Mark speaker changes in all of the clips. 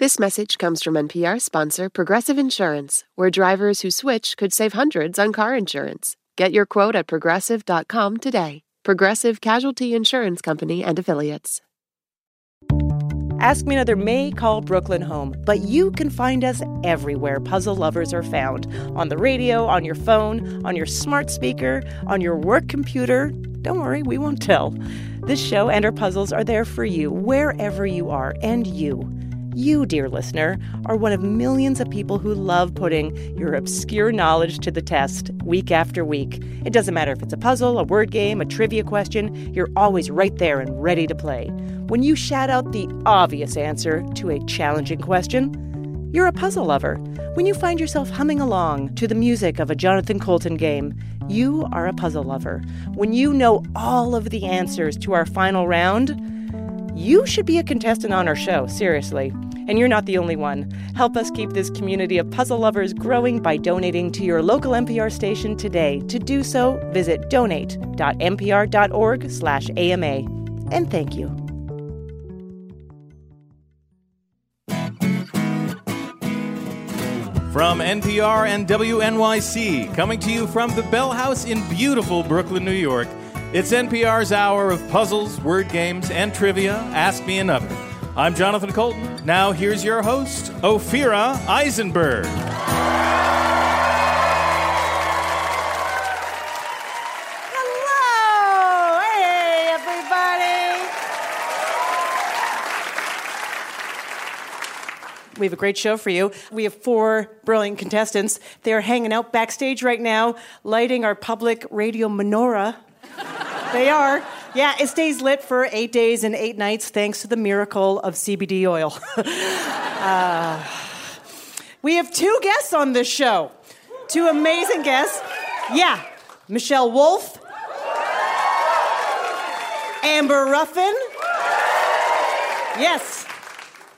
Speaker 1: This message comes from NPR sponsor Progressive Insurance, where drivers who switch could save hundreds on car insurance. Get your quote at progressive.com today. Progressive Casualty Insurance Company and Affiliates.
Speaker 2: Ask Me Another may call Brooklyn home, but you can find us everywhere puzzle lovers are found on the radio, on your phone, on your smart speaker, on your work computer. Don't worry, we won't tell. This show and our puzzles are there for you wherever you are, and you you, dear listener, are one of millions of people who love putting your obscure knowledge to the test week after week. It doesn't matter if it's a puzzle, a word game, a trivia question, you're always right there and ready to play. When you shout out the obvious answer to a challenging question, you're a puzzle lover. When you find yourself humming along to the music of a Jonathan Coulton game, you are a puzzle lover. When you know all of the answers to our final round, you should be a contestant on our show, seriously. And you're not the only one. Help us keep this community of puzzle lovers growing by donating to your local NPR station today. To do so, visit donate.npr.org/ama. And thank you.
Speaker 3: From NPR and WNYC, coming to you from the Bell House in beautiful Brooklyn, New York. It's NPR's hour of puzzles, word games, and trivia. Ask Me Another. I'm Jonathan Coulton. Now here's your host, Ophira Eisenberg.
Speaker 2: Hello! Hey, everybody! We have a great show for you. We have four brilliant contestants. They are hanging out backstage right now, lighting our public radio menorah they are. Yeah, it stays lit for eight days and eight nights thanks to the miracle of CBD oil. uh, we have two guests on this show. Two amazing guests. Yeah, Michelle Wolf, Amber Ruffin. Yes,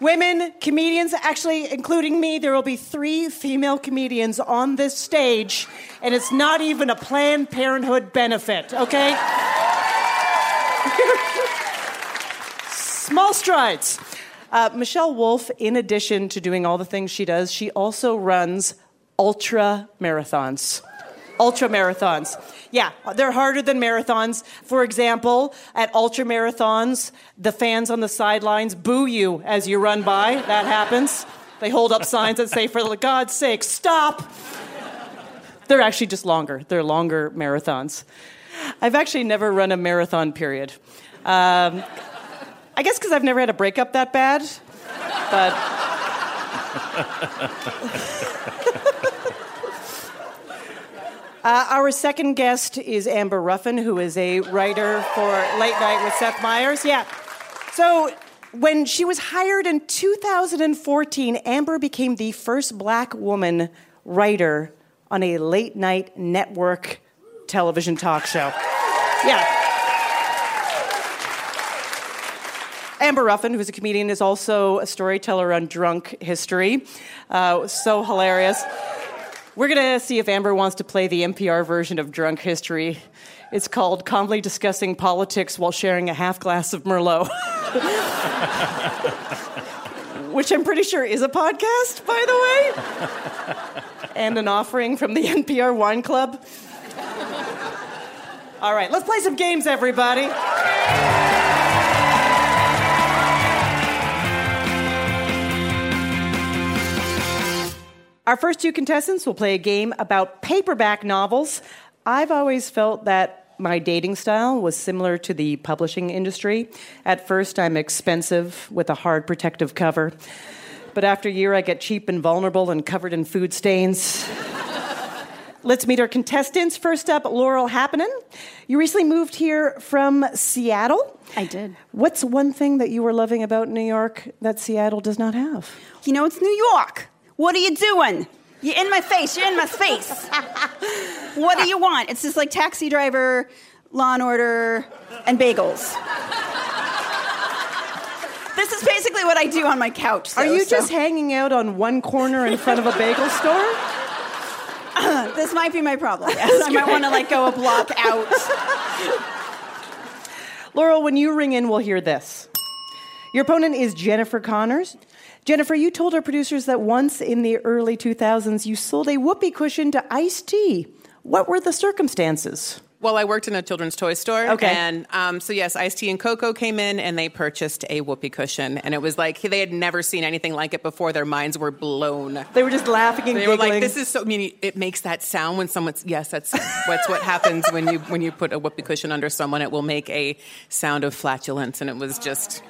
Speaker 2: women comedians, actually, including me, there will be three female comedians on this stage, and it's not even a Planned Parenthood benefit, okay? Small strides. Uh, Michelle Wolf, in addition to doing all the things she does, she also runs ultra marathons. Ultra marathons. Yeah, they're harder than marathons. For example, at ultra marathons, the fans on the sidelines boo you as you run by. That happens. They hold up signs that say, for God's sake, stop. They're actually just longer. They're longer marathons. I've actually never run a marathon period. Um, I guess because I've never had a breakup that bad, but. uh, our second guest is Amber Ruffin, who is a writer for Late Night with Seth Meyers. Yeah. So when she was hired in 2014, Amber became the first black woman writer on a late night network television talk show. Yeah. Amber Ruffin, who's a comedian, is also a storyteller on drunk history. Uh, so hilarious. We're going to see if Amber wants to play the NPR version of drunk history. It's called Calmly Discussing Politics While Sharing a Half Glass of Merlot. Which I'm pretty sure is a podcast, by the way, and an offering from the NPR Wine Club. All right, let's play some games, everybody. Our first two contestants will play a game about paperback novels. I've always felt that my dating style was similar to the publishing industry. At first, I'm expensive with a hard protective cover. But after a year, I get cheap and vulnerable and covered in food stains. Let's meet our contestants. First up, Laurel Happenin. You recently moved here from Seattle.
Speaker 4: I did.
Speaker 2: What's one thing that you were loving about New York that Seattle does not have?
Speaker 4: You know, it's New York. What are you doing? You're in my face. You're in my face. what do you want? It's just like taxi driver, law and order, and bagels. this is basically what I do on my couch. So,
Speaker 2: are you
Speaker 4: so.
Speaker 2: just hanging out on one corner in front of a bagel store?
Speaker 4: this might be my problem. Yes, I might want to like go a block out.
Speaker 2: Laurel, when you ring in, we'll hear this. Your opponent is Jennifer Connors. Jennifer, you told our producers that once in the early 2000s you sold a whoopee cushion to Ice T. What were the circumstances?
Speaker 5: Well, I worked in a children's toy store.
Speaker 2: Okay.
Speaker 5: And um, so, yes, Ice T and Coco came in and they purchased a whoopee cushion. And it was like they had never seen anything like it before. Their minds were blown.
Speaker 2: They were just laughing and
Speaker 5: They were
Speaker 2: giggling.
Speaker 5: like, "This is so." I mean, it makes that sound when someone's. Yes, that's that's what happens when you when you put a whoopee cushion under someone. It will make a sound of flatulence, and it was just.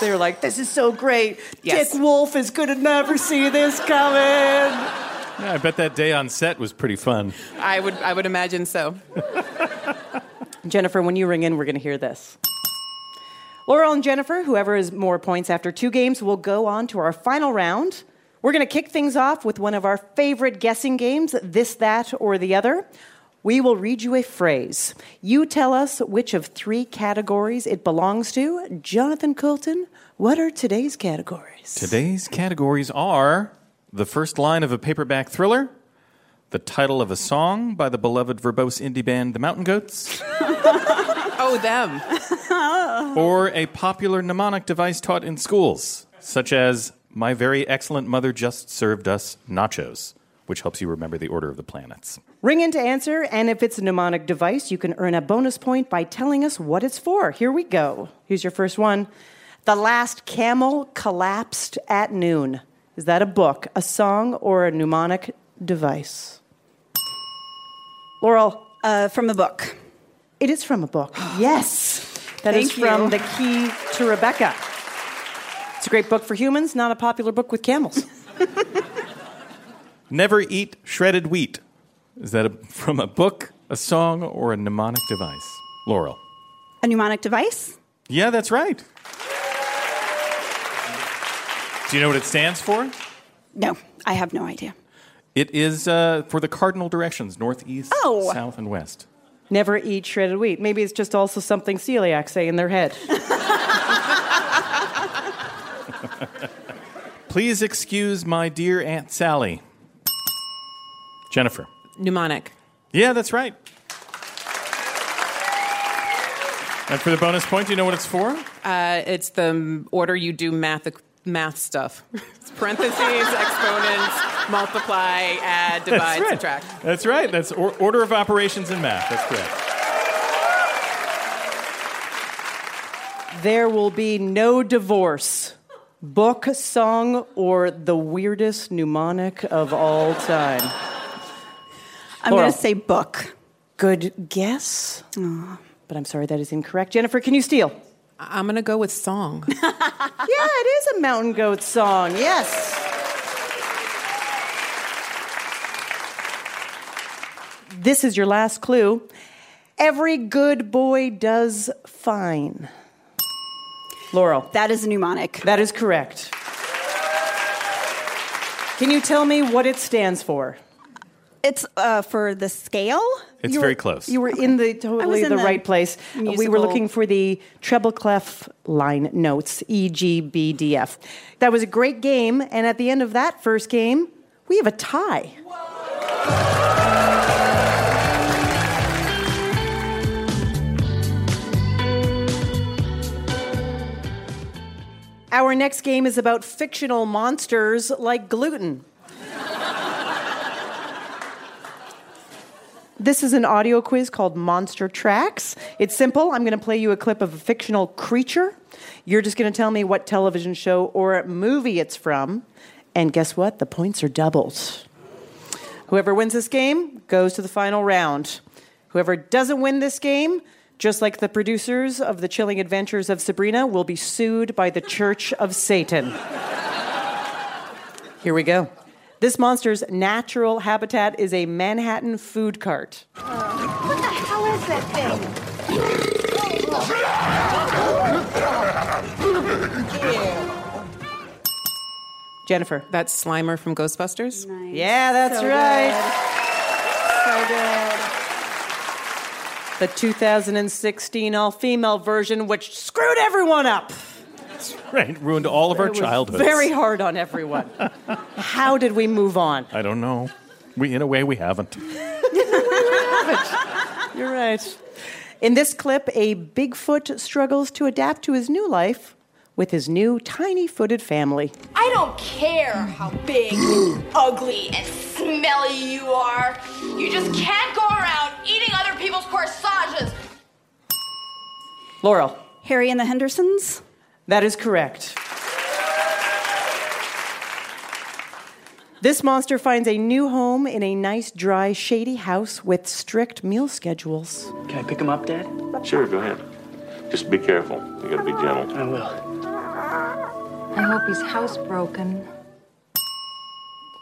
Speaker 2: They were like, this is so great.
Speaker 5: Yes.
Speaker 2: Dick Wolf is going to never see this coming.
Speaker 3: Yeah, I bet that day on set was pretty fun.
Speaker 5: I would I would imagine so.
Speaker 2: Jennifer, when you ring in, we're going to hear this. Laurel and Jennifer, whoever has more points after two games, will go on to our final round. We're going to kick things off with one of our favorite guessing games this, that, or the other. We will read you a phrase. You tell us which of three categories it belongs to. Jonathan Coulton, what are today's categories?
Speaker 3: Today's categories are the first line of a paperback thriller, the title of a song by the beloved verbose indie band The Mountain Goats,
Speaker 5: Oh, them.
Speaker 3: or a popular mnemonic device taught in schools, such as My very excellent mother just served us nachos, which helps you remember the order of the planets.
Speaker 2: Ring in to answer, and if it's a mnemonic device, you can earn a bonus point by telling us what it's for. Here we go. Here's your first one. The last camel collapsed at noon. Is that a book, a song, or a mnemonic device? Laurel,
Speaker 4: Uh, from the book.
Speaker 2: it is from a book. Yes. that is
Speaker 4: Thank
Speaker 2: from
Speaker 4: you.
Speaker 2: The Key to Rebecca. It's a great book for humans, not a popular book with camels.
Speaker 3: Never eat shredded wheat. Is that a, from a book, a song, or a mnemonic device? Laurel.
Speaker 4: A mnemonic device?
Speaker 3: Yeah, that's right. Do you know what it stands for?
Speaker 4: No, I have no idea.
Speaker 3: It is uh, for the cardinal directions north, east,
Speaker 4: Oh.
Speaker 3: south, and west.
Speaker 2: Never eat shredded wheat. Maybe it's just also something celiacs say in their head.
Speaker 3: Please excuse my dear Aunt Sally. Jennifer.
Speaker 5: Mnemonic.
Speaker 3: Yeah, that's right. And for the bonus point, do you know what it's for?
Speaker 5: Uh, it's the order you do math math stuff. It's parentheses, exponents, multiply, add, divide,
Speaker 3: right.
Speaker 5: subtract.
Speaker 3: That's right. That's or- order of operations in math. That's correct.
Speaker 2: There will be no divorce. Book, song, or the weirdest mnemonic of all time.
Speaker 4: I'm going to say book.
Speaker 2: Good guess. But I'm sorry, that is incorrect. Jennifer, can you steal?
Speaker 5: I'm going to go with song.
Speaker 2: yeah, it is a mountain goat song. Yes. This is your last clue. Every good boy does fine. Laurel.
Speaker 4: That is a mnemonic.
Speaker 2: That is correct. Can you tell me what it stands for?
Speaker 4: It's uh, for the scale.
Speaker 3: It's
Speaker 2: You were-
Speaker 3: very close.
Speaker 2: You were in the totally
Speaker 4: in
Speaker 2: the,
Speaker 4: the
Speaker 2: right place. We were looking for the treble clef line notes, E, G, B, D, F. That was a great game, and at the end of that first game, we have a tie. Our next game is about fictional monsters like gluten. This is an audio quiz called Monster Tracks. It's simple. I'm going to play you a clip of a fictional creature. You're just going to tell me what television show or movie it's from. And guess what? The points are doubled. Whoever wins this game goes to the final round. Whoever doesn't win this game, just like the producers of The Chilling Adventures of Sabrina, will be sued by the Church of Satan. Here we go. This monster's natural habitat is a Manhattan food cart.
Speaker 6: What the hell is that thing?
Speaker 2: Jennifer.
Speaker 5: That's Slimer from Ghostbusters.
Speaker 2: Yeah, that's
Speaker 4: So
Speaker 2: right.
Speaker 4: So good.
Speaker 2: The 2016 all female version, which screwed everyone up.
Speaker 3: Right, ruined all of our
Speaker 2: It was
Speaker 3: childhoods.
Speaker 2: Very hard on everyone. How did we move on?
Speaker 3: I don't know. We, in a way, we haven't. we haven't.
Speaker 2: You're right. In this clip, a Bigfoot struggles to adapt to his new life with his new tiny footed family.
Speaker 7: I don't care how big, ugly, and smelly you are. You just can't go around eating other people's corsages.
Speaker 2: Laurel.
Speaker 4: Harry and the Hendersons?
Speaker 2: That is correct. This monster finds a new home in a nice, dry, shady house with strict meal schedules.
Speaker 8: Can I pick him up, Dad?
Speaker 9: Sure, go ahead. Just be careful. You gotta be gentle.
Speaker 8: I will.
Speaker 6: I hope he's housebroken.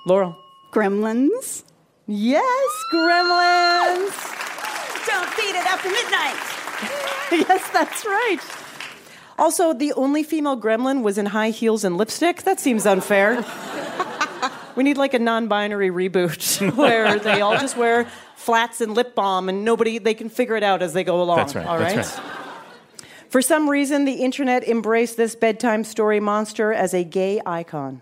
Speaker 2: Laurel.
Speaker 4: Gremlins?
Speaker 2: Yes, gremlins!
Speaker 4: Don't feed it after midnight!
Speaker 2: yes, that's right. Also, the only female gremlin was in high heels and lipstick. That seems unfair. we need like a non-binary reboot where they all just wear flats and lip balm and nobody they can figure it out as they go along.
Speaker 3: That's right,
Speaker 2: All
Speaker 3: that's
Speaker 2: right.
Speaker 3: right.
Speaker 2: For some reason, the internet embraced this bedtime story monster as a gay icon.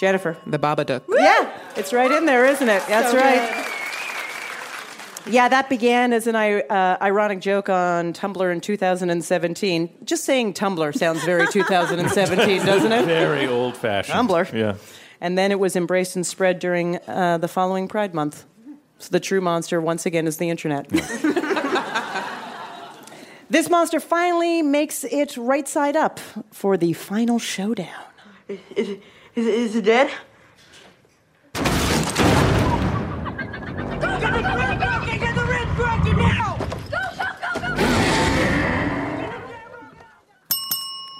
Speaker 2: Jennifer.
Speaker 5: The Babadook.
Speaker 2: Yeah, it's right in there, isn't it? That's
Speaker 4: So
Speaker 2: right. Yeah, that began as an uh, ironic joke on Tumblr in 2017. Just saying Tumblr sounds very 2017, doesn't it?
Speaker 3: Very old fashioned.
Speaker 2: Tumblr.
Speaker 3: Yeah.
Speaker 2: And then it was embraced and spread during uh, the following Pride Month. So the true monster, once again, is the internet. this monster finally makes it right side up for the final showdown.
Speaker 8: Is, is, is it dead?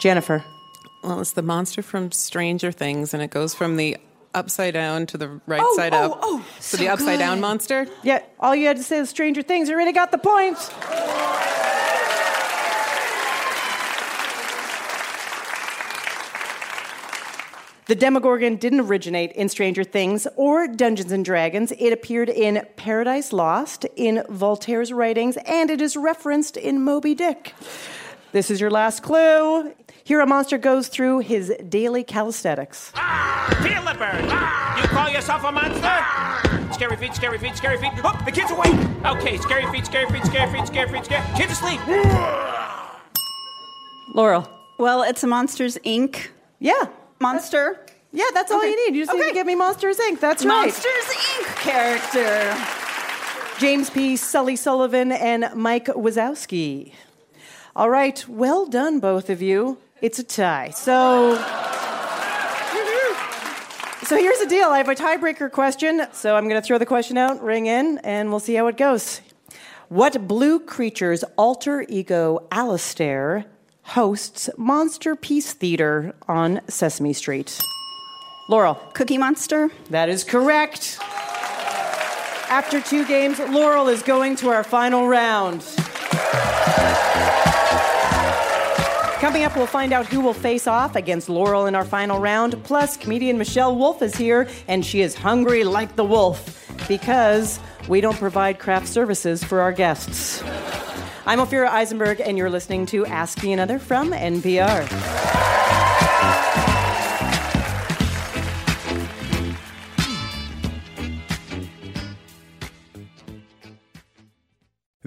Speaker 2: Jennifer.
Speaker 5: Well, it's the monster from Stranger Things, and it goes from the upside down to the right
Speaker 4: Oh,
Speaker 5: side
Speaker 4: oh,
Speaker 5: up.
Speaker 4: oh, oh
Speaker 5: so,
Speaker 4: so
Speaker 5: the upside down monster.
Speaker 2: Yeah, all you had to say was Stranger Things. You already got the point. The Demogorgon didn't originate in Stranger Things or Dungeons and Dragons. It appeared in Paradise Lost, in Voltaire's writings, and it is referenced in Moby Dick. This is your last clue. Here, a monster goes through his daily calisthenics.
Speaker 10: Feel the bird. You call yourself a monster? Scary feet, scary feet, scary feet. Oh, the kid's awake. Okay, scary feet, scary feet, scary feet, scary feet, scary. Kid's asleep.
Speaker 2: Laurel.
Speaker 4: Well, it's a Monsters Inc.
Speaker 2: Yeah.
Speaker 4: monster.
Speaker 2: Yeah, that's all
Speaker 4: Okay.
Speaker 2: you need. You just need
Speaker 4: Okay.
Speaker 2: to give me Monsters Inc. That's right.
Speaker 4: Monsters Inc. character.
Speaker 2: James P. Sully Sullivan and Mike Wazowski. All right, well done, both of you. It's a tie. So, so here's the deal. I have a tiebreaker question. So I'm going to throw the question out, ring in, and we'll see how it goes. What blue creature's alter ego, Alistair, hosts Monsterpiece Theater on Sesame Street? Laurel.
Speaker 4: Cookie Monster.
Speaker 2: That is correct. After two games, Laurel is going to our final round. Coming up, we'll find out who will face off against Laurel in our final round. Plus, comedian Michelle Wolf is here, and she is hungry like the wolf because we don't provide craft services for our guests. I'm Ophira Eisenberg, and you're listening to Ask Me Another from NPR.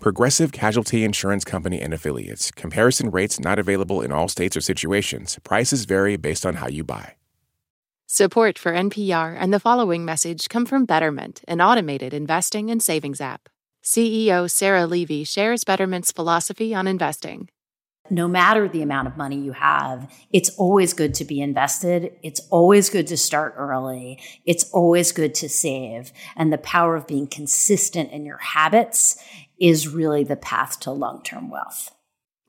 Speaker 11: Progressive Casualty Insurance Company and Affiliates. Comparison rates not available in all states or situations. Prices vary based on how you buy.
Speaker 1: Support for NPR and the following message come from Betterment, an automated investing and savings app. CEO Sarah Levy shares Betterment's philosophy on investing.
Speaker 12: no matter the amount of money you have, it's always good to be invested. It's always good to start early. It's always good to save. And the power of being consistent in your habits is really the path to long term wealth.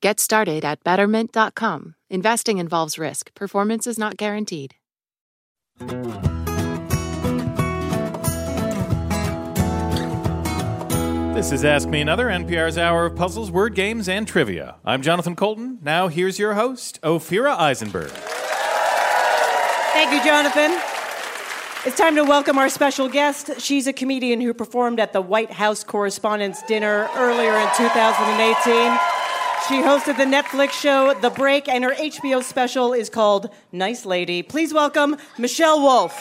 Speaker 1: Get started at betterment.com. Investing involves risk, performance is not guaranteed.
Speaker 3: This is Ask Me Another, NPR's hour of puzzles, word games, and trivia. I'm Jonathan Coulton. Now here's your host, Ophira Eisenberg.
Speaker 2: Thank you, Jonathan. It's time to welcome our special guest. She's a comedian who performed at the White House Correspondents' Dinner earlier in 2018. She hosted the Netflix show The Break, and her HBO special is called Nice Lady. Please welcome Michelle Wolf.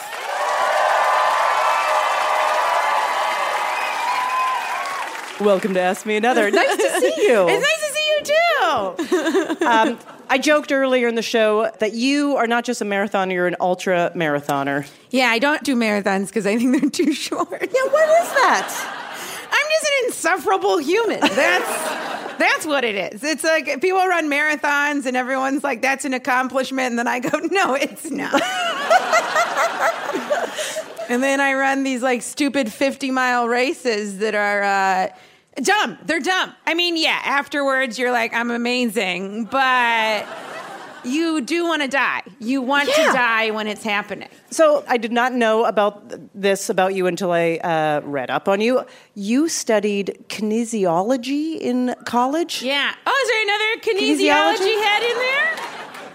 Speaker 2: Welcome to Ask Me Another. Nice to see you.
Speaker 13: It's nice to see you too.
Speaker 2: Um, I joked earlier in the show that you are not just a marathoner, you're an ultra marathoner.
Speaker 13: yeah, I don't do marathons because I think they're too short. Yeah,
Speaker 2: what is that?
Speaker 13: I'm just an insufferable human. That's that's what it is. It's like people run marathons and everyone's like, that's an accomplishment, and then I go, no, it's not. and then I run these like stupid 50 mile races that are. Uh, Dumb. They're dumb. I mean, yeah, afterwards you're like, I'm amazing, but you do want to die. You want
Speaker 2: Yeah.
Speaker 13: to die when it's happening.
Speaker 2: So I did not know about this about you until I uh, read up on you. You studied kinesiology in college.
Speaker 13: Yeah. Oh, is there another
Speaker 2: Kinesiology?
Speaker 13: kinesiology head in there?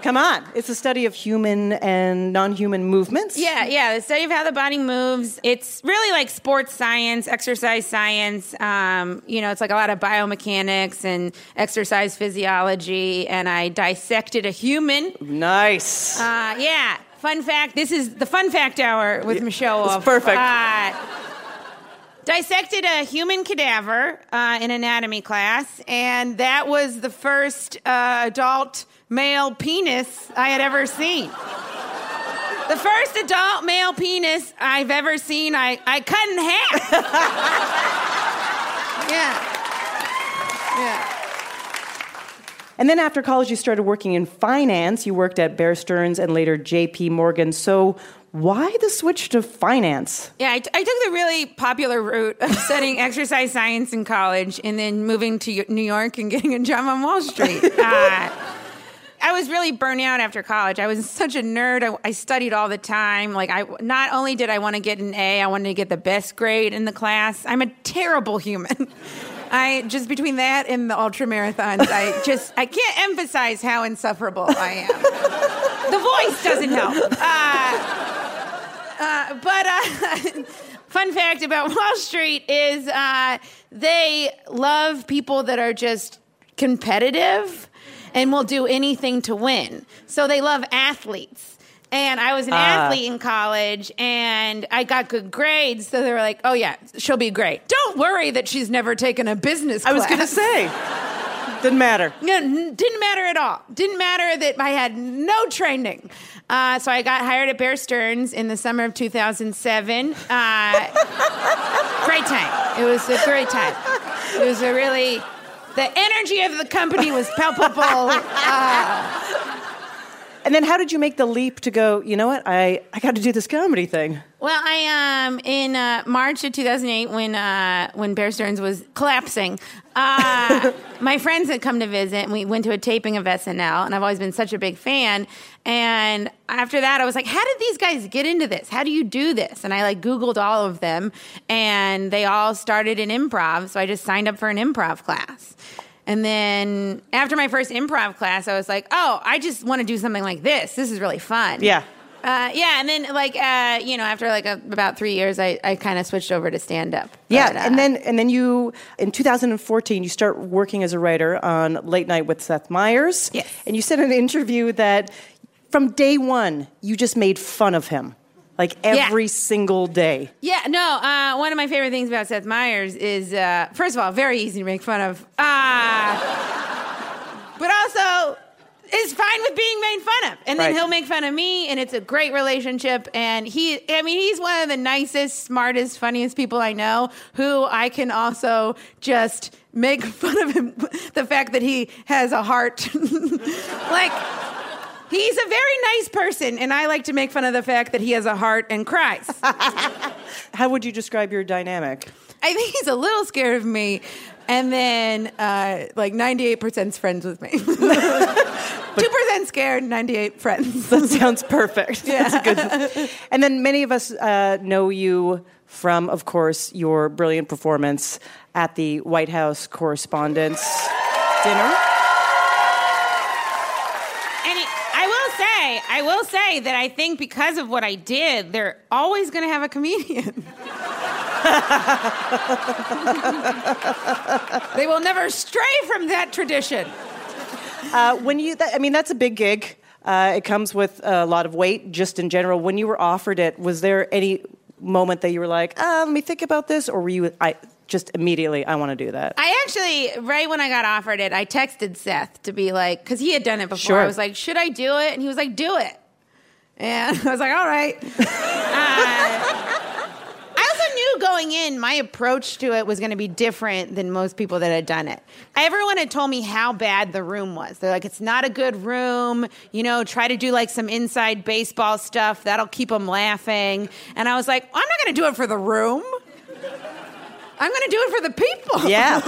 Speaker 2: Come on, it's a study of human and non-human movements.
Speaker 13: Yeah, yeah. The study of how the body moves. It's really like sports science, exercise science. Um, you know, it's like a lot of biomechanics and exercise physiology. And I dissected a human.
Speaker 2: Nice.
Speaker 13: Uh, yeah. Fun fact. This is the fun fact hour with Michelle
Speaker 2: It's
Speaker 13: Wolf.
Speaker 2: perfect.
Speaker 13: Uh, dissected a human cadaver uh, in anatomy class, and that was the first uh, adult male penis I had ever seen. The first adult male penis I've ever seen, I, I cut in half. yeah. Yeah.
Speaker 2: And then after college, you started working in finance. You worked at Bear Stearns and later J.P. Morgan. So why the switch to finance?
Speaker 13: Yeah, I, I took the really popular route of studying exercise science in college and then moving to New York and getting a job on Wall Street. Uh, I was really burnt out after college. I was such a nerd. I, I studied all the time. Like, I not only did I want to get an A, I wanted to get the best grade in the class. I'm a terrible human. I just between that and the ultra marathons, I just I can't emphasize how insufferable I am. the voice doesn't help. Uh, uh, but uh, fun fact about Wall Street is uh, they love people that are just competitive and will do anything to win. So they love athletes. And I was an
Speaker 2: Ah.
Speaker 13: athlete in college and I got good grades. So they were like, oh, yeah, she'll be great. Don't worry that she's never taken a business class.
Speaker 2: I was going to say. Didn't matter.
Speaker 13: No, n- didn't matter at all. Didn't matter that I had no training. Uh, so I got hired at Bear Stearns in the summer of 2007. Uh, great time. It was a great time. It was a really, the energy of the company was palpable. Uh,
Speaker 2: And then how did you make the leap to go, you know what, I, I got to do this comedy thing?
Speaker 13: Well, I um in uh, March of 2008 when uh, when Bear Stearns was collapsing, uh, my friends had come to visit and we went to a taping of SNL, and I've always been such a big fan. And after that, I was like, "How did these guys get into this? How do you do this?" And I like Googled all of them, and they all started in improv. So I just signed up for an improv class. And then after my first improv class, I was like, "Oh, I just want to do something like this. This is really fun."
Speaker 2: Yeah.
Speaker 13: Uh, yeah, and then like uh, you know, after like a, about three years, I, I kind of switched over to stand up.
Speaker 2: Yeah,
Speaker 13: But, uh,
Speaker 2: and then and then you in 2014 you start working as a writer on Late Night with Seth Meyers.
Speaker 13: Yes.
Speaker 2: And you said in an interview that from day one you just made fun of him, like
Speaker 13: Yeah.
Speaker 2: every single day.
Speaker 13: yeah, no. Uh, one of my favorite things about Seth Meyers is uh, first of all, very easy to make fun of, uh, but also is fine with being made fun of, and then
Speaker 2: Right.
Speaker 13: he'll make fun of me, and it's a great relationship. And he, I mean, he's one of the nicest, smartest, funniest people I know. Who I can also just make fun of him, the fact that he has a heart, like. He's a very nice person, and I like to make fun of the fact that he has a heart and cries.
Speaker 2: How would you describe your dynamic?
Speaker 13: I think he's a little scared of me, and then uh, like 98% is friends with me. 2% scared, 98 friends.
Speaker 2: That sounds perfect.
Speaker 13: Yeah.
Speaker 2: That's good. And then many of us uh, know you from, of course, your brilliant performance at the White House Correspondents' Dinner.
Speaker 13: And it, I will say, I will say that I think because of what I did, they're always going to have a comedian. they will never stray from that tradition.
Speaker 2: Uh, when you, I mean, that's a big gig. Uh, it comes with a lot of weight, just in general. When you were offered it, was there any moment that you were like, uh, "Let me think about this," or were you, I just immediately, I want to do that?
Speaker 13: I actually, right when I got offered it, I texted Seth to be like, because he had done it before.
Speaker 2: Sure.
Speaker 13: I was like, should I do it? And he was like, do it. And I was like, all right. Uh, I also knew going in, my approach to it was going to be different than most people that had done it. Everyone had told me how bad the room was. They're like, it's not a good room. You know, try to do like some inside baseball stuff. That'll keep them laughing. And I was like, I'm not going to do it for the room. I'm going to do it for the people.
Speaker 2: Yeah.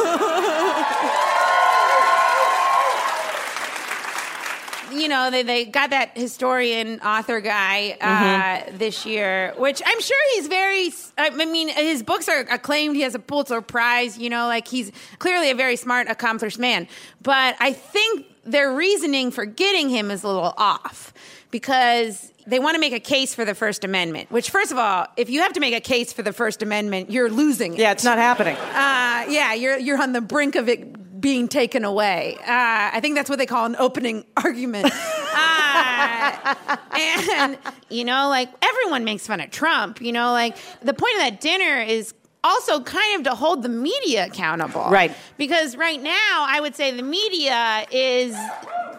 Speaker 13: you know, they, they got that historian author guy uh,
Speaker 2: Mm-hmm.
Speaker 13: this year, which I'm sure he's very, I mean, his books are acclaimed. He has a Pulitzer Prize, you know, like he's clearly a very smart, accomplished man. But I think their reasoning for getting him is a little off because they want to make a case for the First Amendment, which, first of all, if you have to make a case for the First Amendment, you're losing it.
Speaker 2: Yeah, it's not happening.
Speaker 13: Uh, yeah, you're you're on the brink of it being taken away. Uh, I think that's what they call an opening argument. Uh, and you know, like everyone makes fun of Trump. You know, like the point of that dinner is also kind of to hold the media accountable,
Speaker 2: Right.
Speaker 13: Because right now, I would say the media is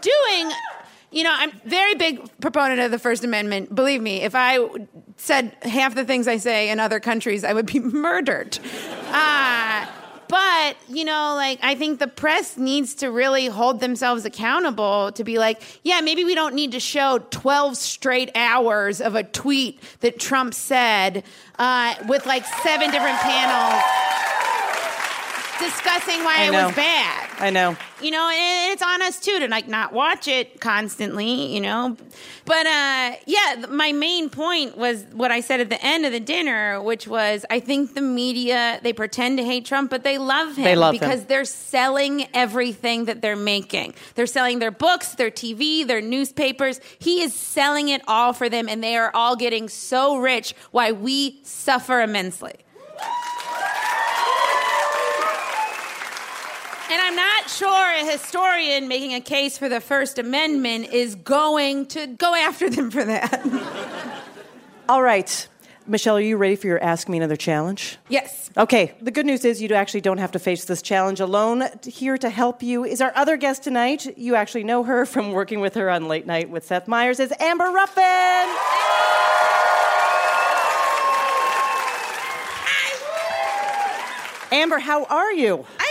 Speaker 13: doing. You know, I'm very big proponent of the First Amendment. Believe me, if I said half the things I say in other countries, I would be murdered. Uh, but, you know, like, I think the press needs to really hold themselves accountable to be like, yeah, maybe we don't need to show 12 straight hours of a tweet that Trump said uh, with like seven different panels discussing why it was bad.
Speaker 2: I know.
Speaker 13: you know and it's on us too to like not watch it constantly you know? But uh yeah my main point was what i said at the end of the dinner which was i think the media they pretend to hate trump but they love him
Speaker 2: They love him.
Speaker 13: because they're selling everything that they're making. They're selling their books their tv their newspapers. He is selling it all for them and they are all getting so rich why we suffer immensely And I'm not sure a historian making a case for the First Amendment is going to go after them for that.
Speaker 2: All right. Michelle, are you ready for your Ask Me Another challenge?
Speaker 13: yes.
Speaker 2: Okay, the good news is you actually don't have to face this challenge alone. Here to help you is our other guest tonight. You actually know her from working with her on Late Night with Seth Meyers. Is Amber Ruffin. Amber, how are you?
Speaker 13: I'm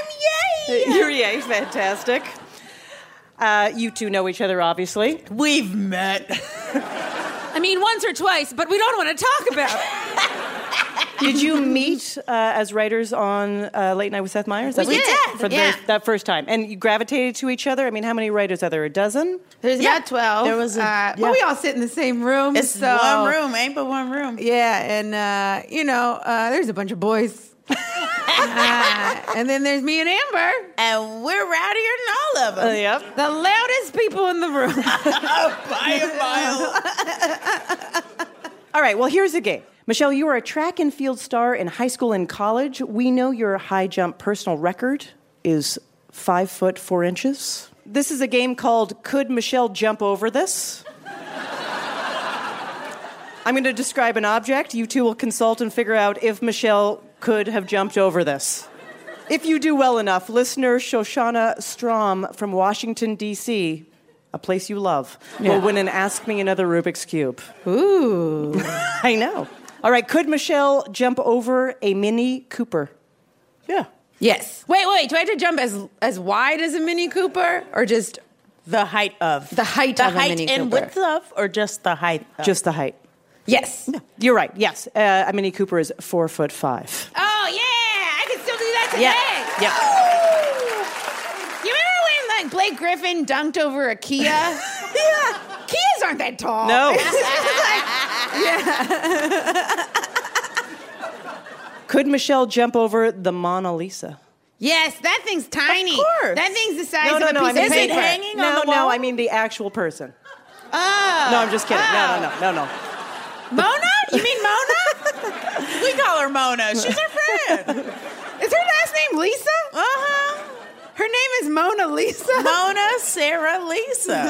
Speaker 13: yay!
Speaker 2: You're yay, fantastic. Uh, you two know each other, obviously.
Speaker 14: We've met.
Speaker 13: I mean, once or twice, but we don't want to talk about it.
Speaker 2: Did you meet uh, as writers on uh, Late Night with Seth Meyers?
Speaker 13: We did,
Speaker 2: For the
Speaker 13: yeah.
Speaker 2: very- that first time. And you gravitated to each other? I mean, how many writers are there? A dozen?
Speaker 13: There's
Speaker 14: Yeah,
Speaker 13: about 12.
Speaker 14: there was a-
Speaker 13: uh,
Speaker 14: yeah.
Speaker 13: But we all sit in the same room.
Speaker 14: It's
Speaker 13: so,
Speaker 14: one room, ain't but one room.
Speaker 13: Yeah, and, uh, you know, uh, there's a bunch of boys. Uh, and then there's me and Amber.
Speaker 14: And we're rowdier than all of them.
Speaker 2: yep.
Speaker 13: The loudest people in the room.
Speaker 14: By a mile.
Speaker 2: All right, well, here's the game. Michelle, you are a track and field star in high school and college. We know your high jump personal record is five foot four inches. This is a game called Could Michelle Jump Over This? I'm going to describe an object. You two will consult and figure out if Michelle could have jumped over this. If you do well enough, listener Shoshana Strom from Washington, D.C., a place you love, will win an Ask Me Another Rubik's Cube.
Speaker 13: Ooh.
Speaker 2: I know. All right, could Michelle jump over a Mini Cooper?
Speaker 14: Yeah.
Speaker 13: Yes. Wait, wait. Do I have to jump as as wide as a Mini Cooper, or just
Speaker 14: The height of.
Speaker 13: the height
Speaker 14: the
Speaker 13: of a
Speaker 14: height
Speaker 13: Mini
Speaker 14: and width of, or just the height of?
Speaker 2: Just the height.
Speaker 13: Yes.
Speaker 2: You're right. Yes, uh, a Mini Cooper is four foot five.
Speaker 13: Oh yeah, I can still do that today.
Speaker 14: Yeah. Yep.
Speaker 13: when like Blake Griffin dunked over a Kia? yeah. Kias aren't that tall.
Speaker 2: No.
Speaker 13: yeah.
Speaker 2: Could Michelle jump over the Mona Lisa?
Speaker 13: Yes, that thing's tiny.
Speaker 2: Of course.
Speaker 13: That thing's the size
Speaker 2: no, no,
Speaker 13: of a
Speaker 2: no.
Speaker 13: piece
Speaker 2: I mean,
Speaker 13: of paper.
Speaker 2: no, no. I mean the actual person.
Speaker 13: Oh.
Speaker 2: No, I'm just kidding. No, no, no, no, no.
Speaker 13: Mona? You mean Mona?
Speaker 14: we call her Mona. She's our friend.
Speaker 13: Is her last name Lisa?
Speaker 14: Uh huh.
Speaker 13: Her name is Mona Lisa.
Speaker 14: Mona Sarah Lisa.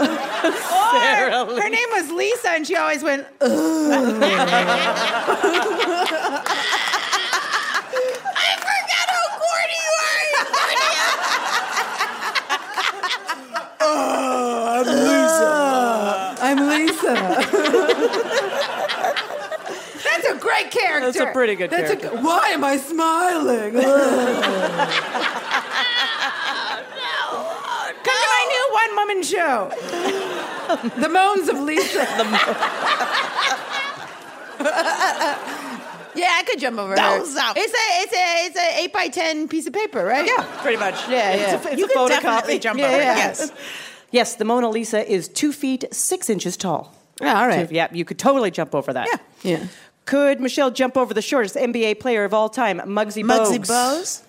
Speaker 13: Or
Speaker 2: Sarah
Speaker 13: her name was Lisa, and she always went. I forgot how corny you are.
Speaker 2: Oh, I'm Lisa.
Speaker 13: That's a great character.
Speaker 2: That's a pretty good
Speaker 13: That's
Speaker 2: character.
Speaker 13: A, why am I smiling? Oh, Come to my new one-woman show. the Moans of Lisa. yeah, I could jump over her.
Speaker 14: Up.
Speaker 13: It's a it's a it's a eight by ten piece of paper, right?
Speaker 2: Yeah, pretty much.
Speaker 13: Yeah, yeah.
Speaker 2: It's a, it's
Speaker 14: You
Speaker 2: a
Speaker 14: definitely jump
Speaker 2: yeah,
Speaker 14: over
Speaker 2: yeah.
Speaker 14: yes.
Speaker 2: Yes, the Mona Lisa is two feet six inches tall.
Speaker 13: Yeah, all right.
Speaker 2: So, yeah, you could totally jump over that.
Speaker 14: Yeah.
Speaker 13: Yeah.
Speaker 2: Could Michelle jump over the shortest NBA player of all time, Muggsy Bogues?
Speaker 14: Muggsy Bogues.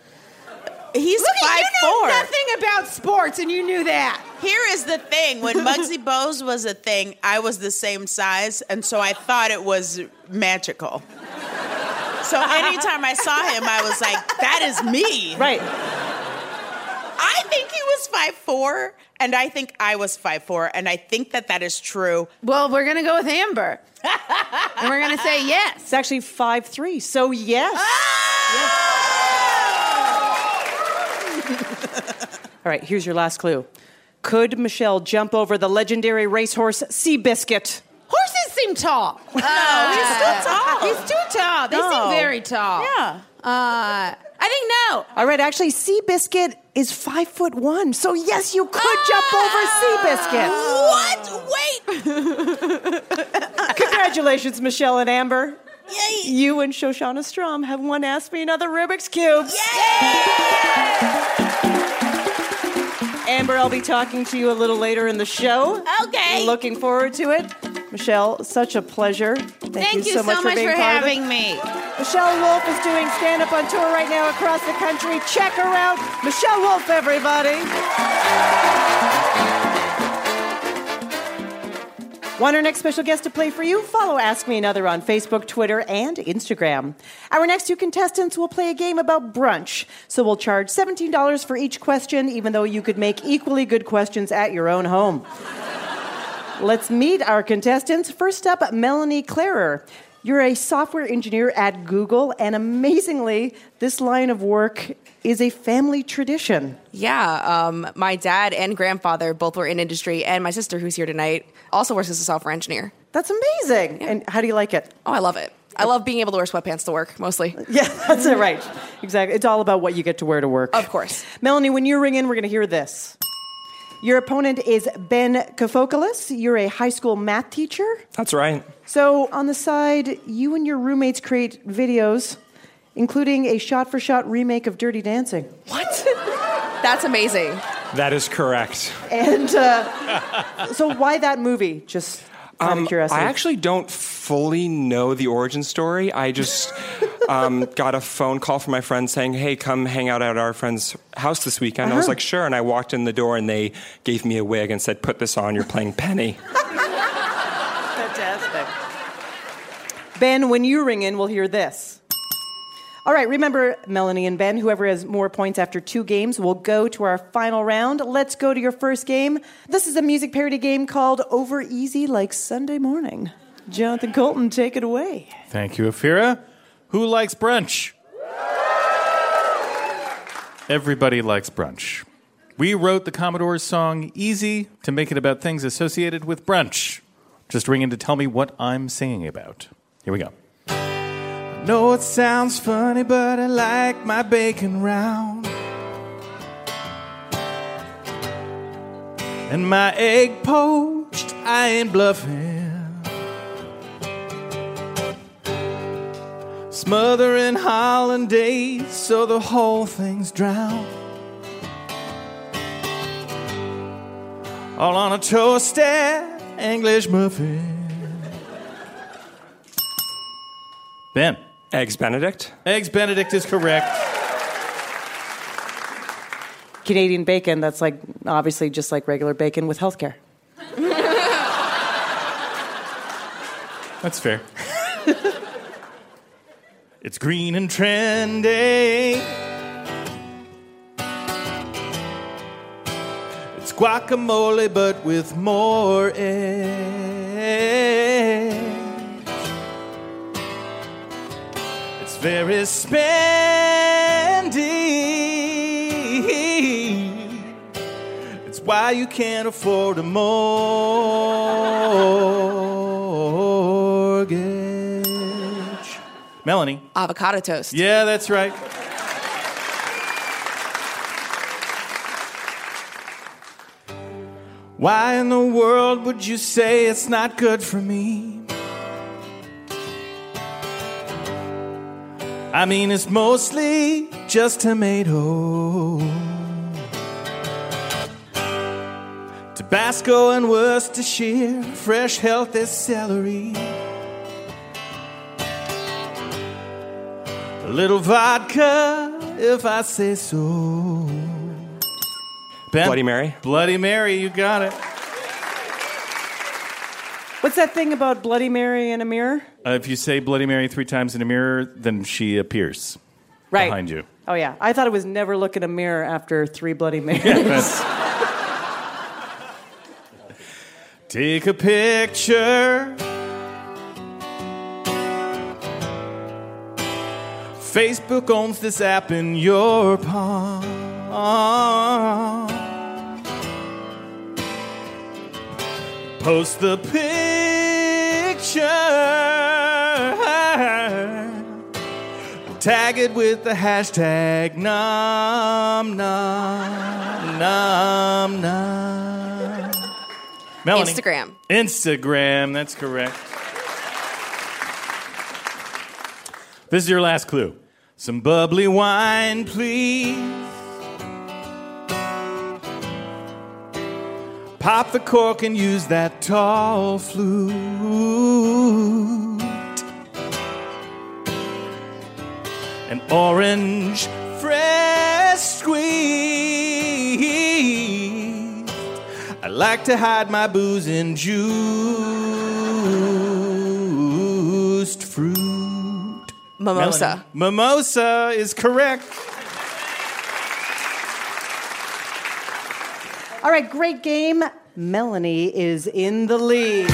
Speaker 14: He's
Speaker 13: Look
Speaker 14: five
Speaker 13: at you know
Speaker 14: four.
Speaker 13: nothing about sports, and you knew that.
Speaker 14: Here is the thing: when Muggsy Bogues was a thing, I was the same size, and so I thought it was magical. So anytime I saw him, I was like, "That is me."
Speaker 2: Right.
Speaker 14: I think he was five four, and I think I was five four, and I think that that is true.
Speaker 13: Well, we're gonna go with Amber, and we're gonna say yes.
Speaker 2: It's actually five three. So yes. All right, here's your last clue. Could Michelle jump over the legendary racehorse Seabiscuit?
Speaker 13: Horses seem tall.
Speaker 14: No, he's still tall.
Speaker 13: He's too tall. They
Speaker 2: No.
Speaker 13: seem very tall.
Speaker 14: Yeah.
Speaker 13: Uh, I think no.
Speaker 2: All right, actually, Seabiscuit is five foot one. So yes, you could jump over Seabiscuit.
Speaker 14: What? Wait.
Speaker 2: Congratulations, Michelle and Amber.
Speaker 14: Yay.
Speaker 2: You and Shoshana Strom have won Ask Me Another Rubik's Cube. Yay! Amber, I'll be talking to you a little later in the show.
Speaker 13: Okay.
Speaker 2: Looking forward to it. Michelle, such a pleasure. Thank,
Speaker 13: Thank you
Speaker 2: so
Speaker 13: so
Speaker 2: much, for, being part of
Speaker 13: having me.
Speaker 2: Michelle Wolf is doing stand up on tour right now across the country. Check her out. Michelle Wolf, everybody. Want our next special guest to play for you? Follow Ask Me Another on Facebook, Twitter, and Instagram. Our next two contestants will play a game about brunch. So we'll charge $17 for each question, even though you could make equally good questions at your own home. Let's meet our contestants. First up, Melanie Clarer. You're a software engineer at Google, and amazingly, this line of work is a family tradition.
Speaker 15: Yeah, um, my dad and grandfather both were in industry, and my sister, who's here tonight, also works as a software engineer.
Speaker 2: That's amazing. And how do you like it?
Speaker 15: Oh, I love it. I love being able to wear sweatpants to work, mostly.
Speaker 2: Yeah, that's it, right. Exactly. It's all about what you get to wear to work.
Speaker 15: Of course.
Speaker 2: Melanie, when you ring in, we're going to hear this. Your opponent is Ben Kofokoulos. You're a high school math teacher.
Speaker 16: That's right.
Speaker 2: So, on the side, you and your roommates create videos, including a shot for shot remake of Dirty Dancing.
Speaker 15: What? That's amazing.
Speaker 16: That is correct.
Speaker 2: And uh, so, why that movie? Just out of curiosity.
Speaker 16: Um, I actually don't fully know the origin story. I just um, got a phone call from my friend saying, "Hey, come hang out at our friend's house this weekend." I was
Speaker 2: Uh-huh.
Speaker 16: like, "Sure." And I walked in the door, and they gave me a wig and said, "Put this on. You're playing Penny."
Speaker 2: Fantastic. Ben, when you ring in, we'll hear this. All right, remember, Melanie and Ben, whoever has more points after two games will go to our final round. Let's go to your first game. This is a music parody game called Over Easy Like Sunday Morning. Jonathan Coulton, take it away.
Speaker 3: Thank you, Ophira. Who likes brunch? Everybody likes brunch. We wrote the Commodore's song Easy to make it about things associated with brunch. Just ring in to tell me what I'm singing about. Here we go. Know it sounds funny, but I like my bacon round. And my egg poached, I ain't bluffing. Smothering hollandaise so the whole thing's drowned. all on a toasted English muffin. Ben.
Speaker 16: Eggs Benedict.
Speaker 3: Eggs Benedict is correct.
Speaker 2: Canadian bacon, that's like obviously just like regular bacon with healthcare.
Speaker 3: That's fair. it's green and trendy. It's guacamole, but with more edge. Very spendy. It's why you can't afford a mortgage. Melanie.
Speaker 15: Avocado toast.
Speaker 3: Yeah, that's right. Why in the world would you say it's not good for me? I mean, it's mostly just tomato. Tabasco and Worcestershire, fresh, healthy celery. A little vodka, if I say so. Ben?
Speaker 16: Bloody Mary.
Speaker 3: Bloody Mary, you got it.
Speaker 2: What's that thing about Bloody Mary in a mirror?
Speaker 3: Uh, if you say Bloody Mary three times in a mirror, then she appears
Speaker 2: Right.
Speaker 3: behind you.
Speaker 2: Oh yeah, I thought it was never look in a mirror after three Bloody Marys.
Speaker 3: Take a picture. Facebook owns this app in your palm. Post the picture. Tag it with the hashtag nom nom nom nom. Melanie.
Speaker 15: Instagram.
Speaker 3: Instagram, that's correct. This is your last clue. Some bubbly wine, please. Pop the cork and use that tall flute. An orange fresh squeeze. I like to hide my booze in juiced fruit.
Speaker 15: Mimosa.
Speaker 3: Mimosa is correct.
Speaker 2: All right, great game. Melanie is in the lead.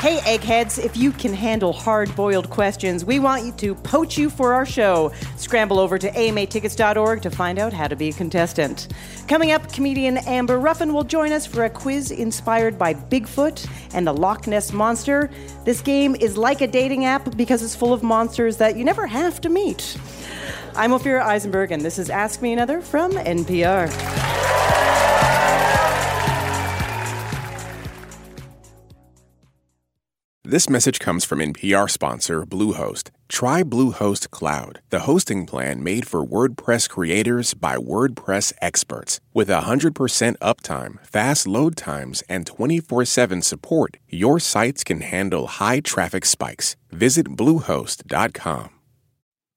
Speaker 2: Hey, eggheads, if you can handle hard boiled questions, we want you to poach you for our show. Scramble over to amatickets.org to find out how to be a contestant. Coming up, comedian Amber Ruffin will join us for a quiz inspired by Bigfoot and the Loch Ness Monster. This game is like a dating app because it's full of monsters that you never have to meet. I'm Ophira Eisenberg, and this is Ask Me Another from NPR.
Speaker 11: This message comes from NPR sponsor Bluehost. Try Bluehost Cloud, the hosting plan made for WordPress creators by WordPress experts. With 100% uptime, fast load times, and 24 7 support, your sites can handle high traffic spikes. Visit Bluehost.com.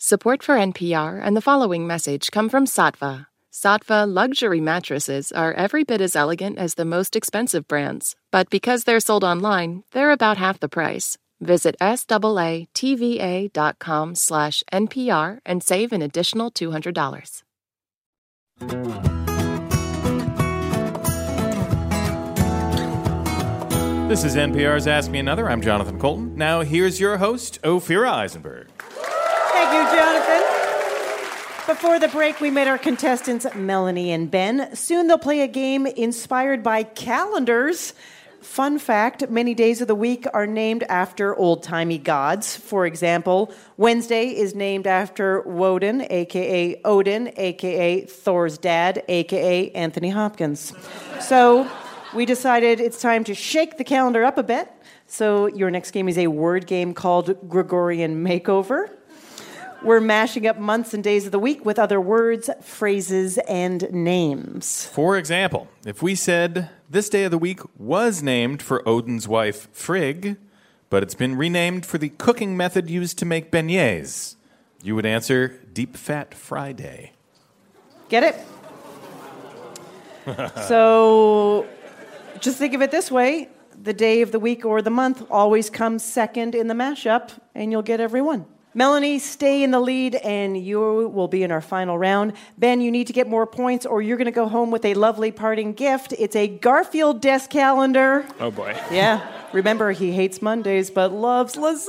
Speaker 1: Support for NPR and the following message come from Saatva. Saatva luxury mattresses are every bit as elegant as the most expensive brands, but because they're sold online, they're about half the price. Visit SAATVA.com slash NPR and save an additional $200.
Speaker 3: This is NPR's Ask Me Another. I'm Jonathan Coulton. Now, here's your host, Ophira Eisenberg.
Speaker 2: Thank you, Jonathan. Before the break, we met our contestants, Melanie and Ben. Soon they'll play a game inspired by calendars. Fun fact many days of the week are named after old timey gods. For example, Wednesday is named after Woden, aka Odin, aka Thor's dad, aka Anthony Hopkins. So we decided it's time to shake the calendar up a bit. So your next game is a word game called Gregorian Makeover. We're mashing up months and days of the week with other words, phrases, and names.
Speaker 3: For example, if we said this day of the week was named for Odin's wife Frigg, but it's been renamed for the cooking method used to make beignets, you would answer Deep Fat Friday.
Speaker 2: Get it? so just think of it this way the day of the week or the month always comes second in the mashup, and you'll get every one. Melanie, stay in the lead, and you will be in our final round. Ben, you need to get more points, or you're going to go home with a lovely parting gift. It's a Garfield desk calendar.
Speaker 16: Oh boy.
Speaker 2: Yeah. Remember, he hates Mondays but loves lasagna.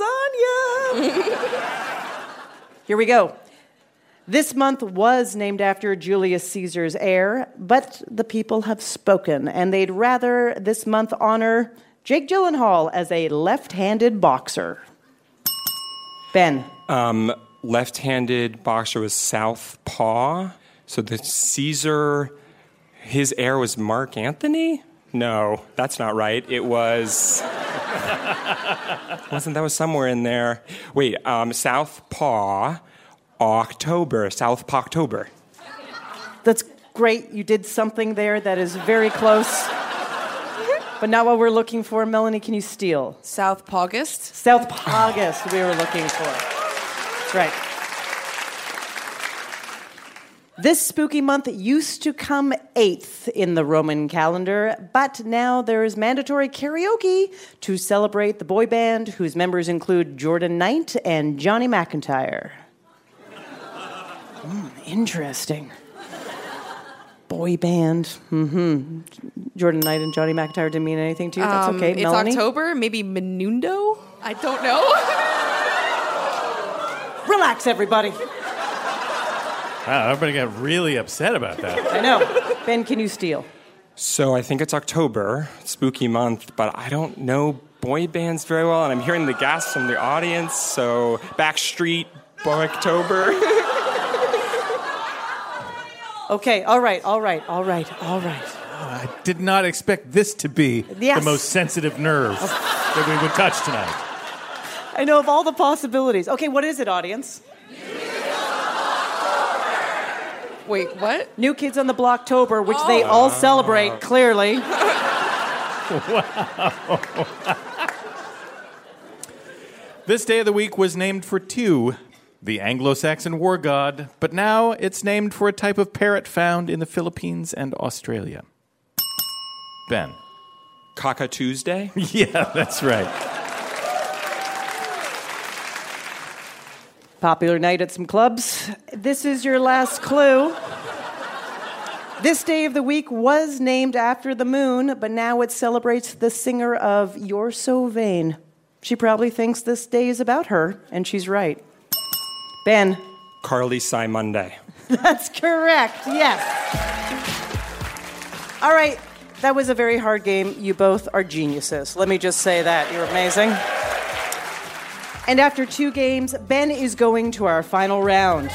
Speaker 2: Here we go. This month was named after Julius Caesar's heir, but the people have spoken, and they'd rather this month honor Jake Gyllenhaal as a left handed boxer. Ben.
Speaker 16: Um, left-handed boxer was Southpaw. So the Caesar, his heir was Mark Anthony. No, that's not right. It was. wasn't that was somewhere in there? Wait, um, Southpaw, October, Southpaw October.
Speaker 2: That's great. You did something there that is very close. But not what we're looking for. Melanie, can you steal?
Speaker 15: South August.
Speaker 2: South August, we were looking for. That's right. This spooky month used to come eighth in the Roman calendar, but now there is mandatory karaoke to celebrate the boy band whose members include Jordan Knight and Johnny McIntyre. Hmm, interesting. Boy band. Mm-hmm. Jordan Knight and Johnny McIntyre didn't mean anything to you. That's
Speaker 15: Um,
Speaker 2: okay.
Speaker 15: It's
Speaker 2: Melanie?
Speaker 15: October, maybe Menundo. I don't know.
Speaker 2: Relax, everybody.
Speaker 3: Wow, everybody got really upset about that.
Speaker 2: I know. Ben, can you steal?
Speaker 16: So I think it's October, spooky month, but I don't know boy bands very well, and I'm hearing the gasps from the audience. So Backstreet, Boy October.
Speaker 2: Okay, all right, all right, all right, all right.
Speaker 3: Oh, I did not expect this to be
Speaker 2: Yes.
Speaker 3: the most sensitive nerve that we would touch tonight.
Speaker 2: I know of all the possibilities. Okay, what is it, audience?
Speaker 15: Wait, what?
Speaker 2: New Kids on the Blocktober, which they oh. all celebrate, clearly.
Speaker 3: Wow. this day of the week was named for Tiw, the Anglo Saxon war god, but now it's named for a type of parrot found in the Philippines and Australia. Ben.
Speaker 16: Kaka Tuesday?
Speaker 3: yeah, that's right.
Speaker 2: Popular night at some clubs. This is your last clue. This day of the week was named after the moon, but now it celebrates the singer of You're So Vain. She probably thinks this day is about her, and she's right. Ben.
Speaker 16: Carly Simonday.
Speaker 2: That's correct, yes. All right, that was a very hard game. You both are geniuses. Let me just say that. You're amazing. And after two games, Ben is going to our final round.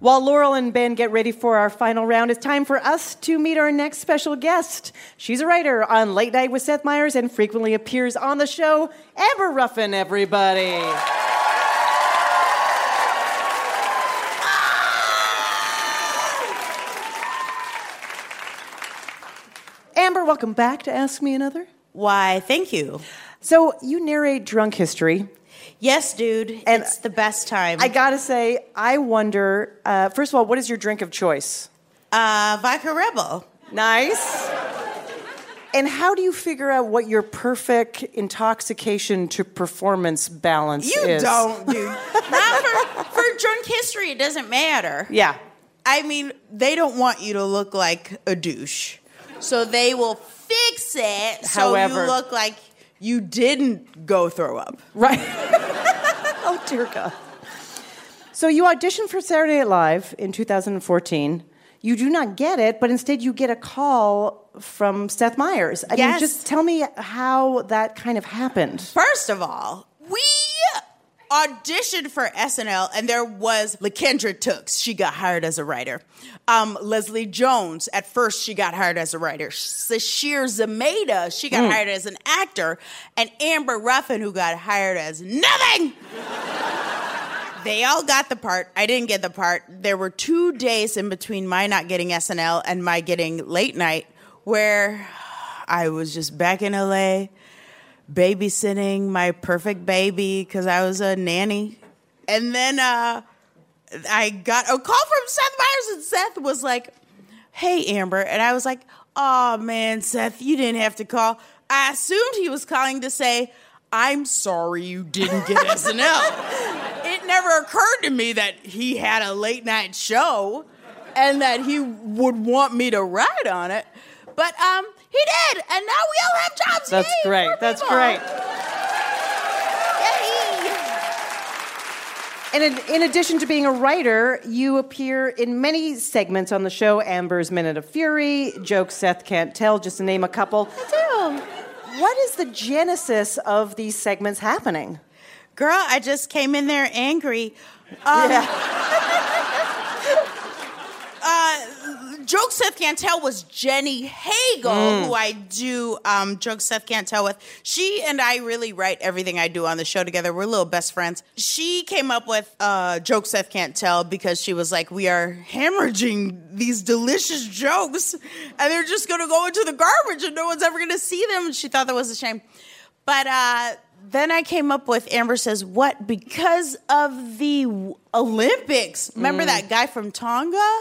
Speaker 2: While Laurel and Ben get ready for our final round, it's time for us to meet our next special guest. She's a writer on Late Night with Seth Meyers and frequently appears on the show. Amber Ruffin, everybody. Amber, welcome back to Ask Me Another.
Speaker 14: Why, thank you.
Speaker 2: So, you narrate drunk history.
Speaker 14: Yes, dude. it's the best time.
Speaker 2: I gotta say, I wonder, uh, first of all, what is your drink of choice?
Speaker 14: Uh, Vodka Red Bull.
Speaker 2: Nice. And how do you figure out what your perfect intoxication to performance balance
Speaker 14: You
Speaker 2: is?
Speaker 14: You don't, dude. Not for, for drunk history, it doesn't matter.
Speaker 2: Yeah.
Speaker 14: I mean, they don't want you to look like a douche. So they will fix it so you look like you didn't go throw up.
Speaker 2: Right. oh dear God. So you auditioned for Saturday Night Live in 2014. You do not get it, but instead you get a call from Seth Meyers. I
Speaker 14: Yes.
Speaker 2: mean, just tell me how that kind of happened.
Speaker 14: First of all, we auditioned for SNL, and there was LaKendra Tookes. She got hired as a writer. Um, Leslie Jones, at first, she got hired as a writer. Sasheer Zamata, she got
Speaker 17: Mm.
Speaker 14: hired as an actor. And Amber Ruffin, who got hired as nothing. They all got the part. I didn't get the part. There were two days in between my not getting SNL and my getting late night where I was just back in LA babysitting my perfect baby because I was a nanny. And then uh, I got a call from Seth Meyers, and Seth was like, Hey, Amber. And I was like, Oh, man, Seth, you didn't have to call. I assumed he was calling to say, I'm sorry you didn't get SNL. it never occurred to me that he had a late night show and that he would want me to ride on it. But um, he did, and now we all have jobs.
Speaker 2: That's
Speaker 14: Yay
Speaker 2: great. That's
Speaker 14: people.
Speaker 2: great. Yay. And in, in addition to being a writer, you appear in many segments on the show Amber's Minute of Fury, Jokes Seth Can't Tell, just to name a couple. I do. What is the genesis of these segments happening?
Speaker 14: Girl, I just came in there angry. Um, uh, Joke Seth Can't Tell was Jenny Hagel,
Speaker 17: Mm.
Speaker 14: who I do um, Joke Seth Can't Tell with. She and I really write everything I do on the show together. We're little best friends. She came up with uh, Joke Seth Can't Tell because she was like, we are hemorrhaging these delicious jokes, and they're just going to go into the garbage, and no one's ever going to see them. And she thought that was a shame. But uh, then I came up with Amber says, What? Because of the Olympics. Remember
Speaker 17: Mm.
Speaker 14: that guy from Tonga?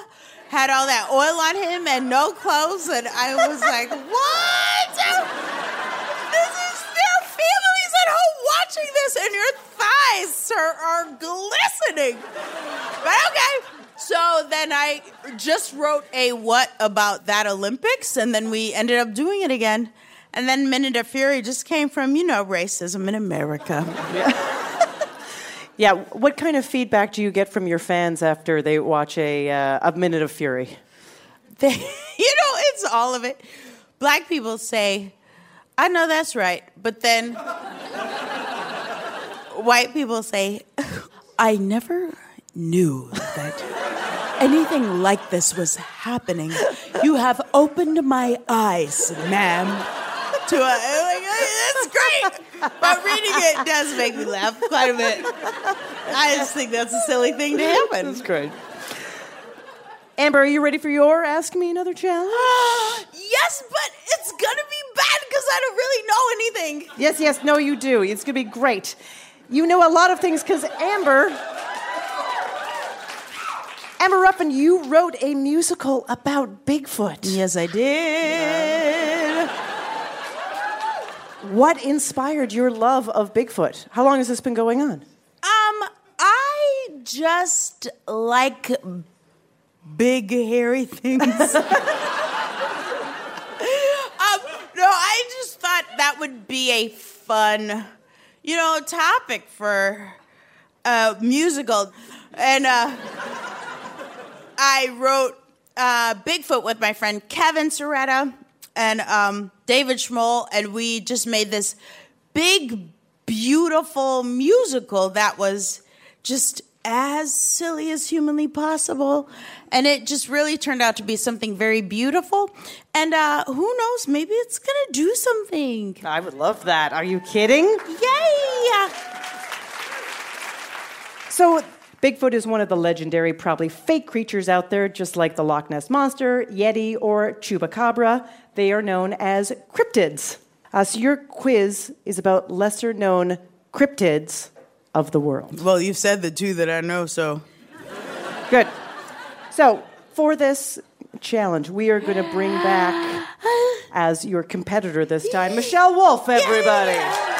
Speaker 14: Had all that oil on him and no clothes. And I was like, What? This is their families at home watching this, and your thighs, sir, are glistening. But okay. So then I just wrote a what about that Olympics, and then we ended up doing it again. And then Minute of Fury just came from, you know, racism in America.
Speaker 2: Yeah, what kind of feedback do you get from your fans after they watch a, uh, a Minute of Fury?
Speaker 14: They, you know, it's all of it. Black people say, I know that's right. But then white people say, I never knew that anything like this was happening. You have opened my eyes, ma'am. To a, like, that's great. But reading it does make me laugh quite a bit. I just think that's a silly thing to happen.
Speaker 2: That's great. Amber, are you ready for your Ask Me Another challenge?
Speaker 14: yes, but it's gonna be bad because I don't really know anything.
Speaker 2: Yes, yes, no, you do. It's going to be great. You know a lot of things because Amber. Amber Ruffin, you wrote a musical about Bigfoot.
Speaker 14: Yes, I did.
Speaker 2: What inspired your love of Bigfoot? How long has this been going on?
Speaker 14: Um, I just like big hairy things. um, no, I just thought that would be a fun, you know, topic for a musical, and uh, I wrote uh, Bigfoot with my friend Kevin Sciretta and um, David Schmoll, and we just made this big, beautiful musical that was just as silly as humanly possible. And it just really turned out to be something very beautiful. And uh, who knows, maybe it's going to do something.
Speaker 2: I would love that. Are you kidding?
Speaker 14: Yay!
Speaker 2: So, Bigfoot is one of the legendary, probably fake creatures out there, just like the Loch Ness Monster, Yeti, or Chupacabra. They are known as cryptids. Uh, so, your quiz is about lesser known cryptids of the world.
Speaker 14: Well, you've said the two that I know, so.
Speaker 2: Good. So, for this challenge, we are going to bring back, as your competitor this time, Michelle Wolf, everybody.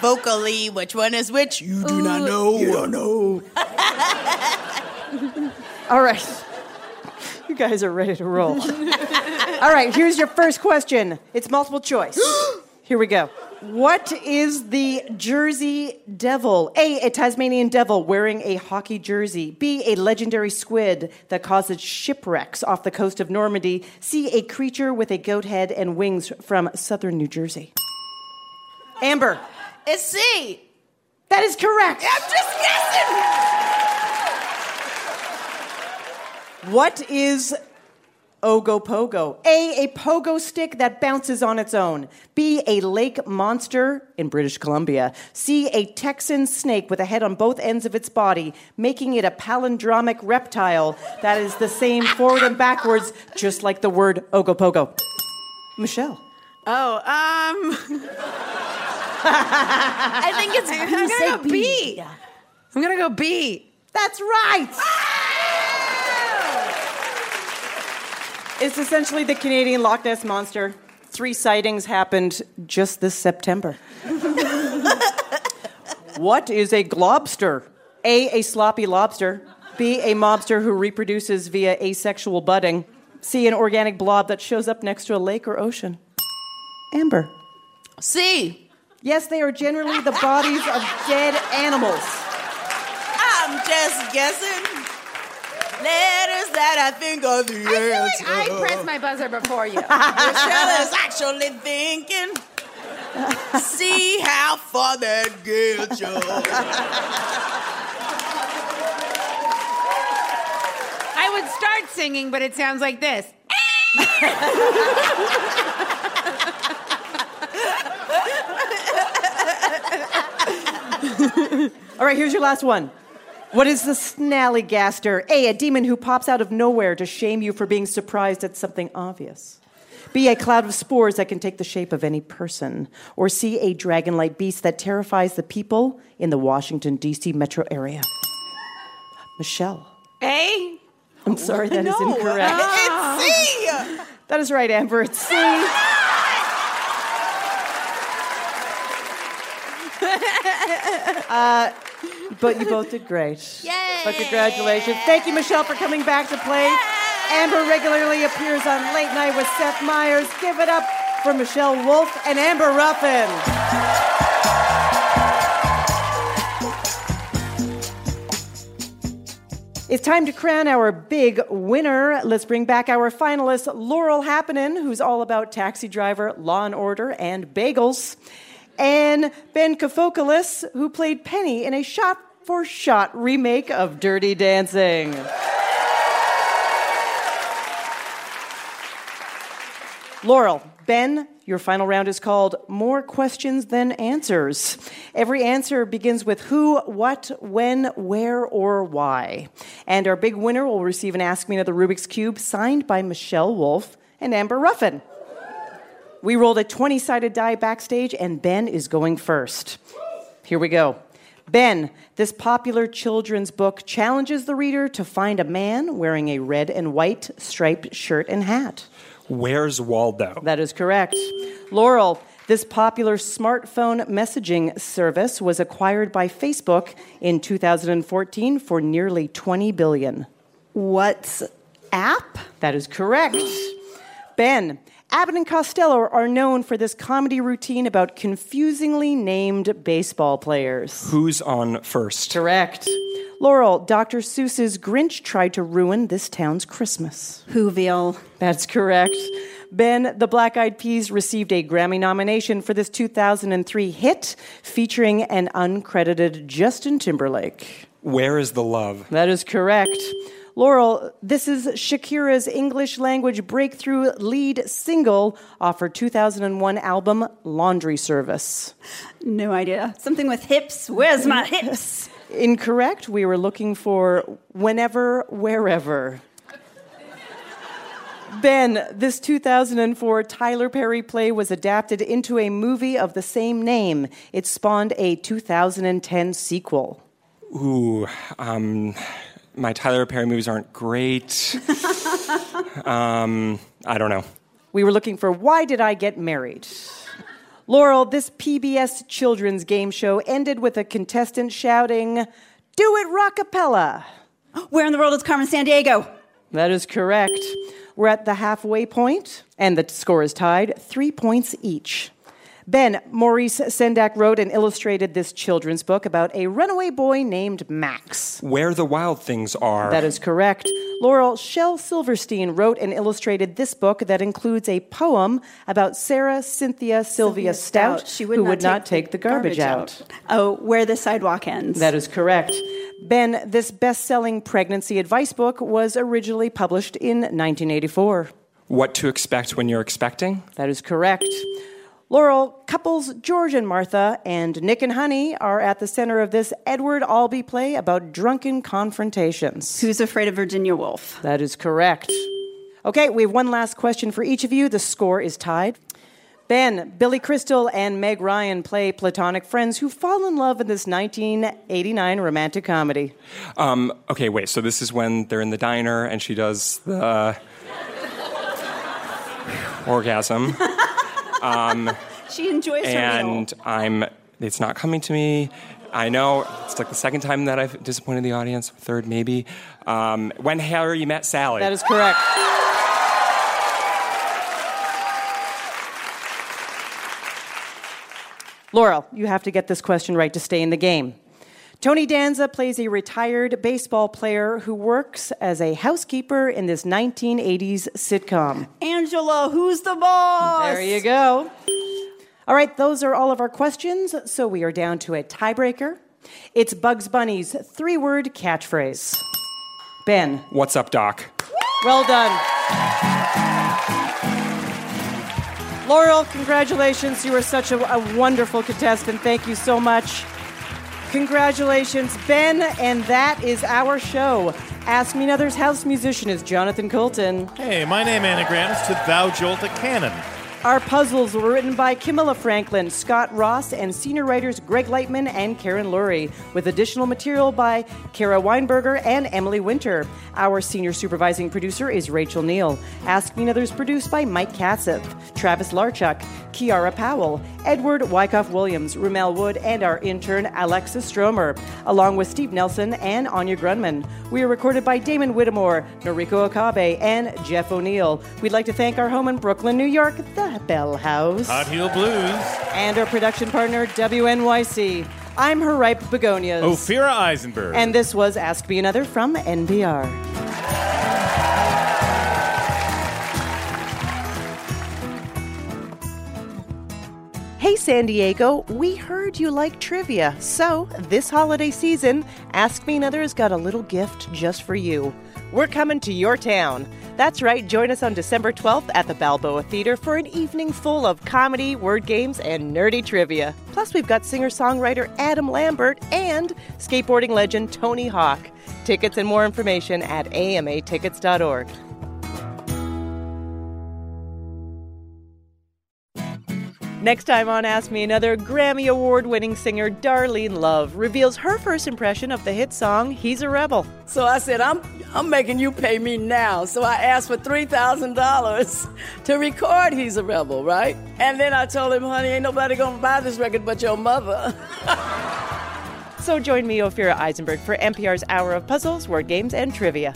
Speaker 14: Vocally, which one is which? You do not uh, know. You don't know.
Speaker 2: All right. You guys are ready to roll. All right, here's your first question. It's multiple choice. Here we go. What is the Jersey Devil? A, a Tasmanian devil wearing a hockey jersey. B, a legendary squid that causes shipwrecks off the coast of Normandy. C, a creature with a goat head and wings from southern New Jersey. Amber.
Speaker 14: It's C.
Speaker 2: That is correct.
Speaker 14: I'm just guessing.
Speaker 2: What is Ogopogo? A, a pogo stick that bounces on its own. B, a lake monster in British Columbia. C, a Texan snake with a head on both ends of its body, making it a palindromic reptile that is the same forward and backwards, just like the word Ogopogo. Michelle.
Speaker 15: Oh, um. I think it's.
Speaker 13: I'm gonna go B. I'm gonna go B.
Speaker 2: That's right. It's essentially the Canadian Loch Ness monster. Three sightings happened just this September. what is a globster? A, a sloppy lobster. B, a mobster who reproduces via asexual budding. C, an organic blob that shows up next to a lake or ocean. Amber.
Speaker 14: C.
Speaker 2: Yes, they are generally the bodies of dead animals.
Speaker 14: I'm just guessing. Letters that I think are the answer.
Speaker 13: I oh. pressed my buzzer before you.
Speaker 14: Michelle is actually thinking. See how far that gets you.
Speaker 13: I would start singing, but it sounds like this.
Speaker 2: All right, here's your last one. What is the snallygaster? A, a demon who pops out of nowhere to shame you for being surprised at something obvious. B, a cloud of spores that can take the shape of any person. Or C, a dragon-like beast that terrifies the people in the Washington, D.C. metro area. Michelle.
Speaker 13: A?
Speaker 2: I'm sorry, that is
Speaker 14: No,
Speaker 2: incorrect. Ah.
Speaker 14: It's C.
Speaker 2: That is right, Amber. It's C. Uh, but you both did great. Yay! But congratulations. Thank you, Michelle, for coming back to play. Amber regularly appears on Late Night with Seth Meyers. Give it up for Michelle Wolf and Amber Ruffin. It's time to crown our big winner. Let's bring back our finalist, Laurel Happenin, who's all about taxi driver, law and order, and bagels. And Ben Kafokoulis, who played Penny in a shot for shot remake of Dirty Dancing. Laurel, Ben, your final round is called More Questions Than Answers. Every answer begins with who, what, when, where, or why. And our big winner will receive an Ask Me Another Rubik's Cube signed by Michelle Wolf and Amber Ruffin. We rolled a 20 sided die backstage, and Ben is going first. Here we go. Ben, this popular children's book challenges the reader to find a man wearing a red and white striped shirt and hat.
Speaker 16: Where's Waldo?
Speaker 2: That is correct. Laurel, this popular smartphone messaging service was acquired by Facebook in 2014 for nearly 20 billion.
Speaker 4: What's app?
Speaker 2: That is correct. Ben, Abbott and Costello are known for this comedy routine about confusingly named baseball players.
Speaker 16: Who's on first?
Speaker 2: Correct. Laurel, Dr. Seuss's Grinch tried to ruin this town's Christmas.
Speaker 4: Whoville.
Speaker 2: That's correct. Ben, the Black Eyed Peas received a Grammy nomination for this 2003 hit featuring an uncredited Justin Timberlake.
Speaker 16: Where is the love?
Speaker 2: That is correct. Laurel, this is Shakira's English language breakthrough lead single off her 2001 album Laundry Service.
Speaker 4: No idea. Something with hips. Where's my hips?
Speaker 2: Incorrect. We were looking for whenever, wherever. Ben, this 2004 Tyler Perry play was adapted into a movie of the same name. It spawned a 2010 sequel.
Speaker 16: Ooh, um, my Tyler Perry movies aren't great. um, I don't know.
Speaker 2: We were looking for Why Did I Get Married? Laurel, this PBS children's game show ended with a contestant shouting, Do it rockapella.
Speaker 4: Where in the world is Carmen Sandiego?
Speaker 2: That is correct. We're at the halfway point, and the score is tied, three points each. Ben, Maurice Sendak wrote and illustrated this children's book about a runaway boy named Max.
Speaker 16: Where the wild things are.
Speaker 2: That is correct. Laurel Shel Silverstein wrote and illustrated this book that includes a poem about Sarah Cynthia Sylvia, Stout,
Speaker 4: She would
Speaker 2: who
Speaker 4: not
Speaker 2: would not
Speaker 4: take
Speaker 2: take the garbage, out.
Speaker 4: Oh, where the sidewalk ends.
Speaker 2: That is correct. Ben, this best selling pregnancy advice book was originally published in 1984.
Speaker 16: What to expect when you're expecting?
Speaker 2: That is correct. Laurel, couples George and Martha and Nick and Honey are at the center of this Edward Albee play about drunken confrontations.
Speaker 4: Who's afraid of Virginia Woolf?
Speaker 2: That is correct. Okay, we have one last question for each of you. The score is tied. Ben, Billy Crystal, and Meg Ryan play platonic friends who fall in love in this 1989 romantic comedy.
Speaker 16: Um, okay, wait. So this is when they're in the diner and she does the orgasm. Um,
Speaker 4: She enjoys her meal.
Speaker 16: and I'm. It's not coming to me. I know it's like the second time that I've disappointed the audience. Third, maybe. Um, when Harry met Sally.
Speaker 2: That is correct. Laurel, you have to get this question right to stay in the game. Tony Danza plays a retired baseball player who works as a housekeeper in this 1980s sitcom.
Speaker 4: Angela, who's the boss?
Speaker 2: There you go. All right, those are all of our questions, so we are down to a tiebreaker. It's Bugs Bunny's three word catchphrase. Ben.
Speaker 16: What's up, Doc?
Speaker 2: Well done. Laurel, congratulations. You were such a, a wonderful contestant. Thank you so much. Congratulations, Ben. And that is our show. Ask Me Another's house musician is Jonathan Coulton.
Speaker 3: Hey, my name anagrams to Thou Jolt a Cannon.
Speaker 2: Our puzzles were written by Kimila Franklin, Scott Ross, and senior writers Greg Lightman and Karen Lurie, with additional material by Kara Weinberger and Emily Winter. Our senior supervising producer is Rachel Neal. Ask Me Another is produced by Mike Katzif, Travis Larchuk, Kiara Powell, Edward Wyckoff Williams, Rumel Wood, and our intern Alexis Stromer, along with Steve Nelson and Anya Grundmann. We are recorded by Damon Whittemore, Noriko Okabe, and Jeff O'Neill. We'd like to thank our home in Brooklyn, New York, the Bell House.
Speaker 3: Hot Heel Blues.
Speaker 2: And our production partner, WNYC. I'm her ripe begonias.
Speaker 3: Ophira Eisenberg.
Speaker 2: And this was Ask Me Another from NPR. Hey San Diego, we heard you like trivia. So, this holiday season, Ask Me Another has got a little gift just for you. We're coming to your town. That's right, join us on December 12th at the Balboa Theater for an evening full of comedy, word games, and nerdy trivia. Plus, we've got singer songwriter Adam Lambert and skateboarding legend Tony Hawk. Tickets and more information at amatickets.org. Next time on Ask Me Another, Grammy Award winning singer Darlene Love reveals her first impression of the hit song He's a Rebel.
Speaker 17: So I said, I'm, I'm making you pay me now. So I asked for $3,000 to record He's a Rebel, right? And then I told him, honey, ain't nobody gonna buy this record but your mother.
Speaker 2: So join me, Ophira Eisenberg, for NPR's Hour of Puzzles, Word Games, and Trivia.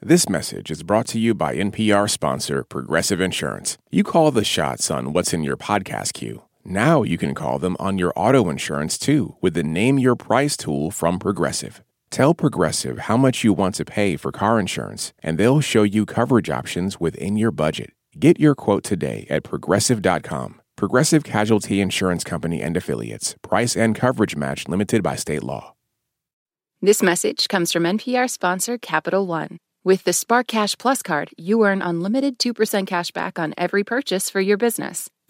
Speaker 11: This message is brought to you by NPR sponsor Progressive Insurance. You call the shots on what's in your podcast queue. Now you can call them on your auto insurance too with the Name Your Price tool from Progressive. Tell Progressive how much you want to pay for car insurance, and they'll show you coverage options within your budget. Get your quote today at progressive.com. Progressive Casualty Insurance Company and Affiliates. Price and coverage match limited by state law.
Speaker 1: This message comes from NPR sponsor Capital One. With the Spark Cash Plus card, you earn unlimited 2% cash back on every purchase for your business.